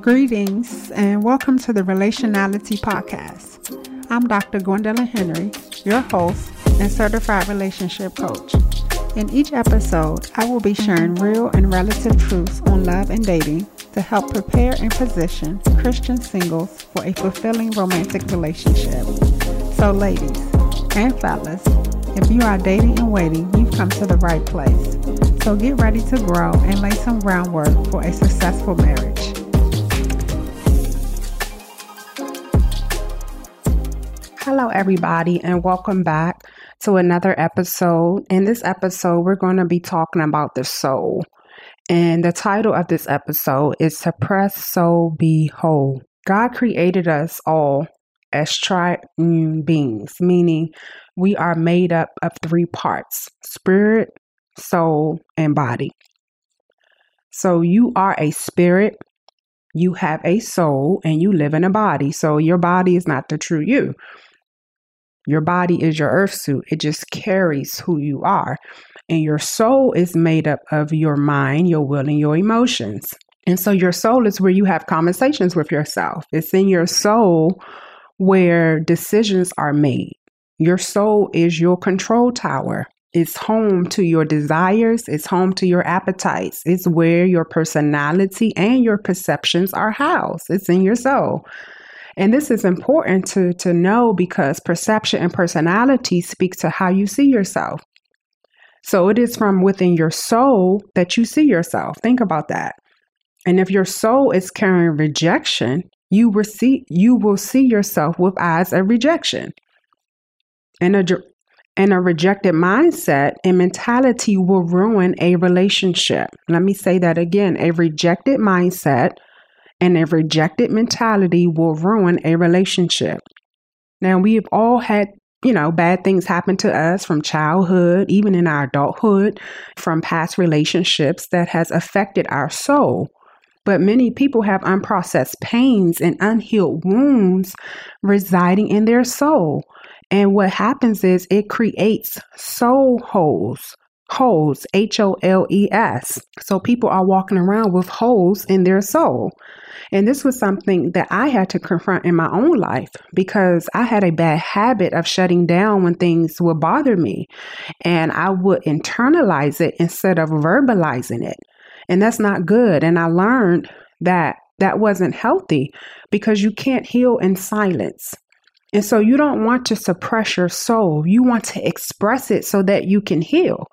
Greetings and welcome to the Relationality Podcast. I'm Dr. Gwendolyn Henry, your host and certified relationship coach. In each episode, I will be sharing real and relative truths on love and dating to help prepare and position Christian singles for a fulfilling romantic relationship. So, ladies and fellas, if you are dating and waiting, you've come to the right place. So, get ready to grow and lay some groundwork for a successful marriage. Hello, everybody, and welcome back to another episode. In this episode, we're going to be talking about the soul. And the title of this episode is Suppress Soul Be Whole. God created us all as triune beings, meaning we are made up of three parts spirit, soul, and body. So you are a spirit, you have a soul, and you live in a body. So your body is not the true you. Your body is your earth suit, it just carries who you are. And your soul is made up of your mind, your will, and your emotions. And so your soul is where you have conversations with yourself. It's in your soul where decisions are made. Your soul is your control tower. It's home to your desires, it's home to your appetites. It's where your personality and your perceptions are housed. It's in your soul. And this is important to, to know because perception and personality speak to how you see yourself. So it is from within your soul that you see yourself. Think about that. And if your soul is carrying rejection, you will see you will see yourself with eyes of rejection. And a and a rejected mindset and mentality will ruin a relationship. Let me say that again. A rejected mindset and a rejected mentality will ruin a relationship. Now, we've all had, you know, bad things happen to us from childhood, even in our adulthood, from past relationships that has affected our soul. But many people have unprocessed pains and unhealed wounds residing in their soul. And what happens is it creates soul holes holes, H O L E S. So people are walking around with holes in their soul. And this was something that I had to confront in my own life because I had a bad habit of shutting down when things would bother me. And I would internalize it instead of verbalizing it. And that's not good. And I learned that that wasn't healthy because you can't heal in silence. And so you don't want to suppress your soul. You want to express it so that you can heal.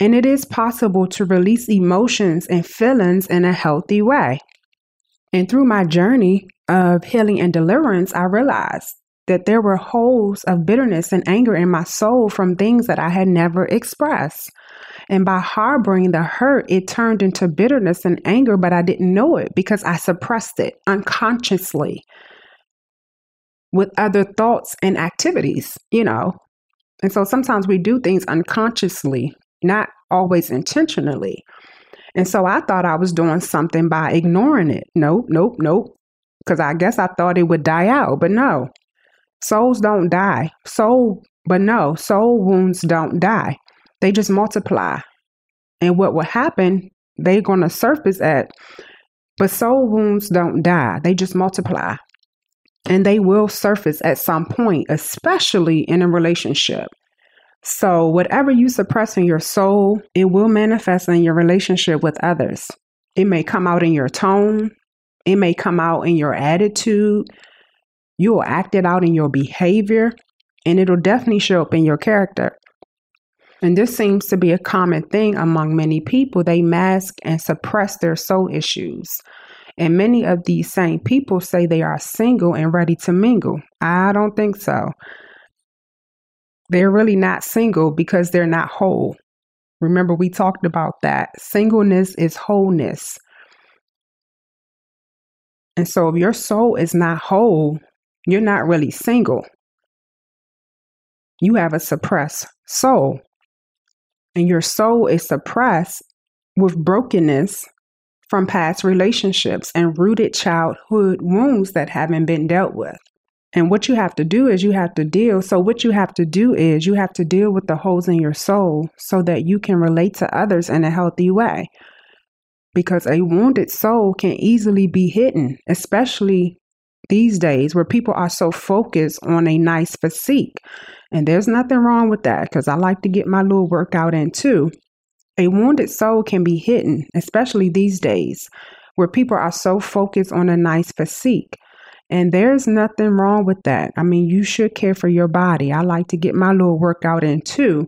And it is possible to release emotions and feelings in a healthy way. And through my journey of healing and deliverance, I realized that there were holes of bitterness and anger in my soul from things that I had never expressed. And by harboring the hurt, it turned into bitterness and anger, but I didn't know it because I suppressed it unconsciously with other thoughts and activities, you know. And so sometimes we do things unconsciously not always intentionally. And so I thought I was doing something by ignoring it. Nope, nope, nope. Because I guess I thought it would die out, but no. Souls don't die. Soul, but no, soul wounds don't die. They just multiply. And what will happen, they're going to surface at. But soul wounds don't die, they just multiply. And they will surface at some point, especially in a relationship. So, whatever you suppress in your soul, it will manifest in your relationship with others. It may come out in your tone, it may come out in your attitude. You will act it out in your behavior, and it'll definitely show up in your character. And this seems to be a common thing among many people. They mask and suppress their soul issues. And many of these same people say they are single and ready to mingle. I don't think so. They're really not single because they're not whole. Remember, we talked about that. Singleness is wholeness. And so, if your soul is not whole, you're not really single. You have a suppressed soul. And your soul is suppressed with brokenness from past relationships and rooted childhood wounds that haven't been dealt with. And what you have to do is you have to deal. So, what you have to do is you have to deal with the holes in your soul so that you can relate to others in a healthy way. because a wounded soul can easily be hidden, especially these days where people are so focused on a nice physique. And there's nothing wrong with that because I like to get my little workout in too. A wounded soul can be hidden, especially these days where people are so focused on a nice physique. And there's nothing wrong with that. I mean, you should care for your body. I like to get my little workout in too.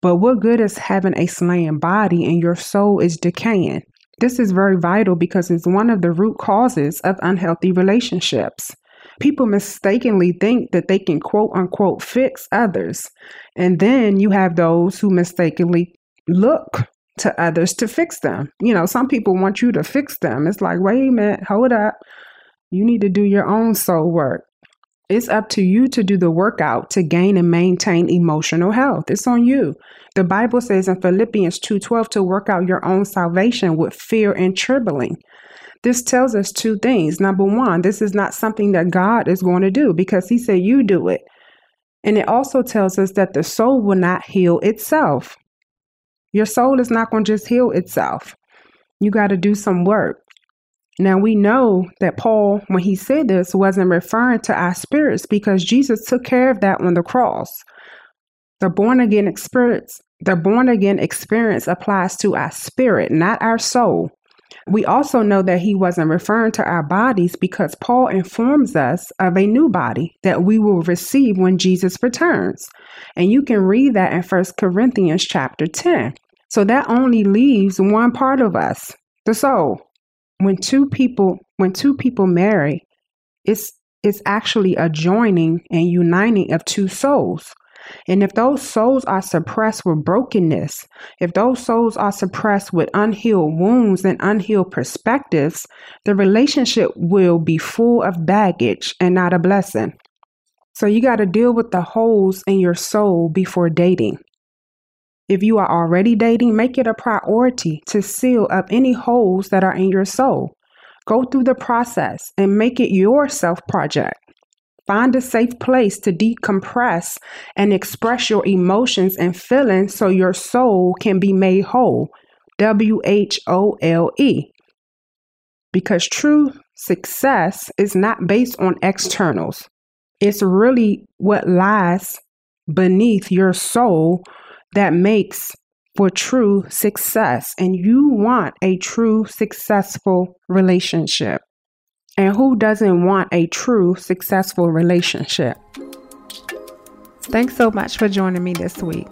But what good is having a slaying body and your soul is decaying? This is very vital because it's one of the root causes of unhealthy relationships. People mistakenly think that they can quote unquote fix others. And then you have those who mistakenly look to others to fix them. You know, some people want you to fix them. It's like, wait a minute, hold up. You need to do your own soul work. It's up to you to do the workout to gain and maintain emotional health. It's on you. The Bible says in Philippians 2:12 to work out your own salvation with fear and trembling. This tells us two things. Number 1, this is not something that God is going to do because he said you do it. And it also tells us that the soul will not heal itself. Your soul is not going to just heal itself. You got to do some work. Now we know that Paul, when he said this, wasn't referring to our spirits because Jesus took care of that on the cross. The born again experience, the born again experience applies to our spirit, not our soul. We also know that he wasn't referring to our bodies because Paul informs us of a new body that we will receive when Jesus returns. And you can read that in 1 Corinthians chapter 10. So that only leaves one part of us, the soul when two people when two people marry, it's it's actually a joining and uniting of two souls. And if those souls are suppressed with brokenness, if those souls are suppressed with unhealed wounds and unhealed perspectives, the relationship will be full of baggage and not a blessing. So you got to deal with the holes in your soul before dating. If you are already dating, make it a priority to seal up any holes that are in your soul. Go through the process and make it your self project. Find a safe place to decompress and express your emotions and feelings so your soul can be made whole. W H O L E. Because true success is not based on externals, it's really what lies beneath your soul that makes for true success. And you want a true successful relationship. And who doesn't want a true successful relationship? Thanks so much for joining me this week.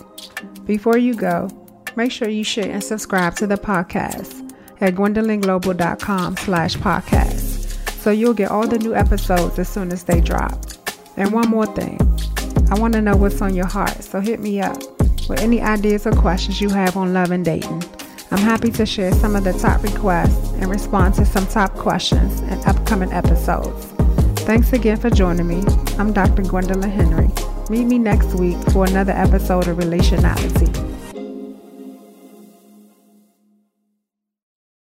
Before you go, make sure you share and subscribe to the podcast at gwendolynglobal.com slash podcast so you'll get all the new episodes as soon as they drop. And one more thing, I want to know what's on your heart, so hit me up with any ideas or questions you have on love and dating. I'm happy to share some of the top requests and respond to some top questions in upcoming episodes. Thanks again for joining me. I'm Dr. Gwendolyn Henry. Meet me next week for another episode of Relationality.